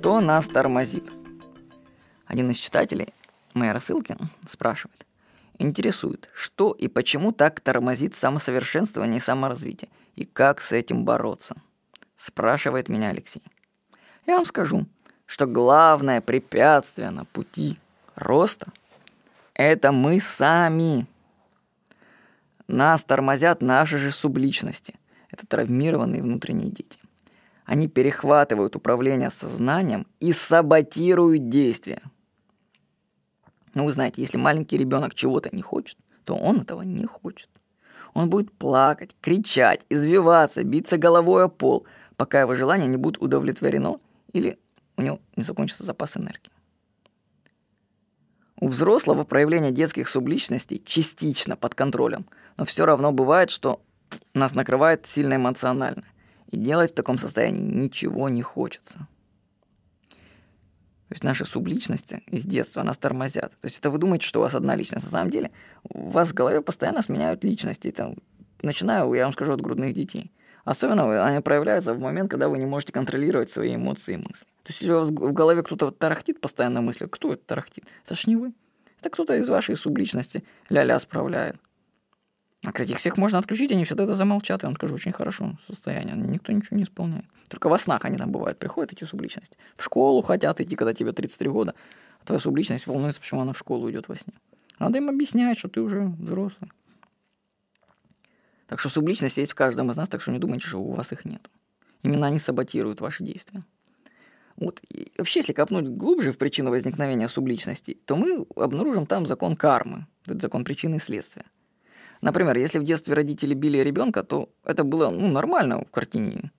Что нас тормозит? Один из читателей моей рассылки спрашивает. Интересует, что и почему так тормозит самосовершенствование и саморазвитие, и как с этим бороться? Спрашивает меня Алексей. Я вам скажу, что главное препятствие на пути роста – это мы сами. Нас тормозят наши же субличности. Это травмированные внутренние дети. Они перехватывают управление сознанием и саботируют действия. Ну, вы знаете, если маленький ребенок чего-то не хочет, то он этого не хочет. Он будет плакать, кричать, извиваться, биться головой о пол, пока его желание не будет удовлетворено или у него не закончится запас энергии. У взрослого проявление детских субличностей частично под контролем, но все равно бывает, что нас накрывает сильно эмоционально, и делать в таком состоянии ничего не хочется. То есть наши субличности из детства нас тормозят. То есть это вы думаете, что у вас одна личность. На самом деле у вас в голове постоянно сменяют личности. Там, начинаю, я вам скажу, от грудных детей. Особенно они проявляются в момент, когда вы не можете контролировать свои эмоции и мысли. То есть если у вас в голове кто-то тарахтит постоянно мысли, кто это тарахтит? Это ж не вы. Это кто-то из вашей субличности ля-ля справляет. А, кстати, их всех можно отключить, они все тогда замолчат, я вам скажу, очень хорошо состояние, никто ничего не исполняет. Только во снах они там бывают, приходят эти субличности. В школу хотят идти, когда тебе 33 года, а твоя субличность волнуется, почему она в школу идет во сне. Надо им объяснять, что ты уже взрослый. Так что субличность есть в каждом из нас, так что не думайте, что у вас их нет. Именно они саботируют ваши действия. Вот. И вообще, если копнуть глубже в причину возникновения субличности, то мы обнаружим там закон кармы, это закон причины и следствия. Например, если в детстве родители били ребенка, то это было ну, нормально в картине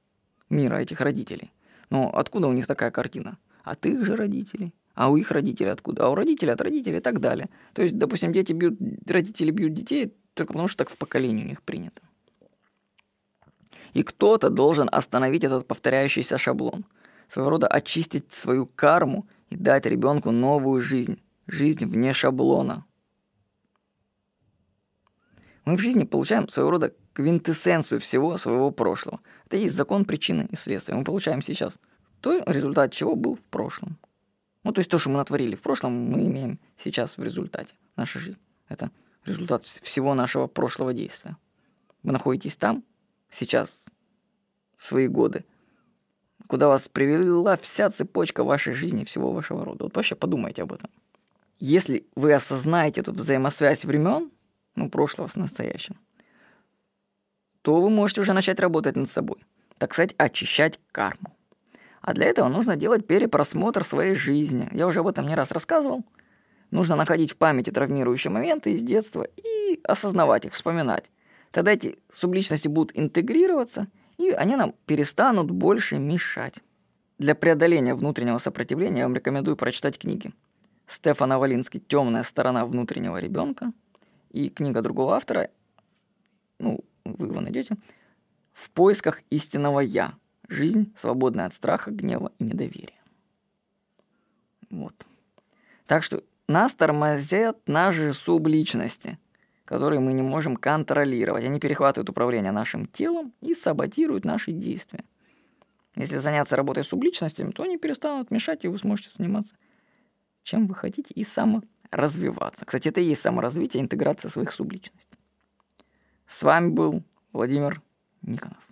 мира этих родителей. Но откуда у них такая картина? От их же родителей. А у их родителей откуда? А у родителей от родителей и так далее. То есть, допустим, дети бьют, родители бьют детей только потому, что так в поколении у них принято. И кто-то должен остановить этот повторяющийся шаблон. Своего рода очистить свою карму и дать ребенку новую жизнь. Жизнь вне шаблона. Мы в жизни получаем своего рода квинтэссенцию всего своего прошлого. Это есть закон причины и следствия. Мы получаем сейчас то, результат чего был в прошлом. Ну, то есть то, что мы натворили в прошлом, мы имеем сейчас в результате. Наша жизнь – это результат всего нашего прошлого действия. Вы находитесь там, сейчас, в свои годы, куда вас привела вся цепочка вашей жизни, всего вашего рода. Вот вообще подумайте об этом. Если вы осознаете эту взаимосвязь времен, ну, прошлого с настоящим, то вы можете уже начать работать над собой. Так сказать, очищать карму. А для этого нужно делать перепросмотр своей жизни. Я уже об этом не раз рассказывал. Нужно находить в памяти травмирующие моменты из детства и осознавать их, вспоминать. Тогда эти субличности будут интегрироваться, и они нам перестанут больше мешать. Для преодоления внутреннего сопротивления я вам рекомендую прочитать книги. Стефана Валински «Темная сторона внутреннего ребенка» и книга другого автора, ну, вы его найдете, «В поисках истинного Я. Жизнь, свободная от страха, гнева и недоверия». Вот. Так что нас тормозят наши субличности, которые мы не можем контролировать. Они перехватывают управление нашим телом и саботируют наши действия. Если заняться работой с субличностями, то они перестанут мешать, и вы сможете заниматься чем вы хотите и саморазвиваться. Кстати, это и есть саморазвитие, интеграция своих субличностей. С вами был Владимир Никонов.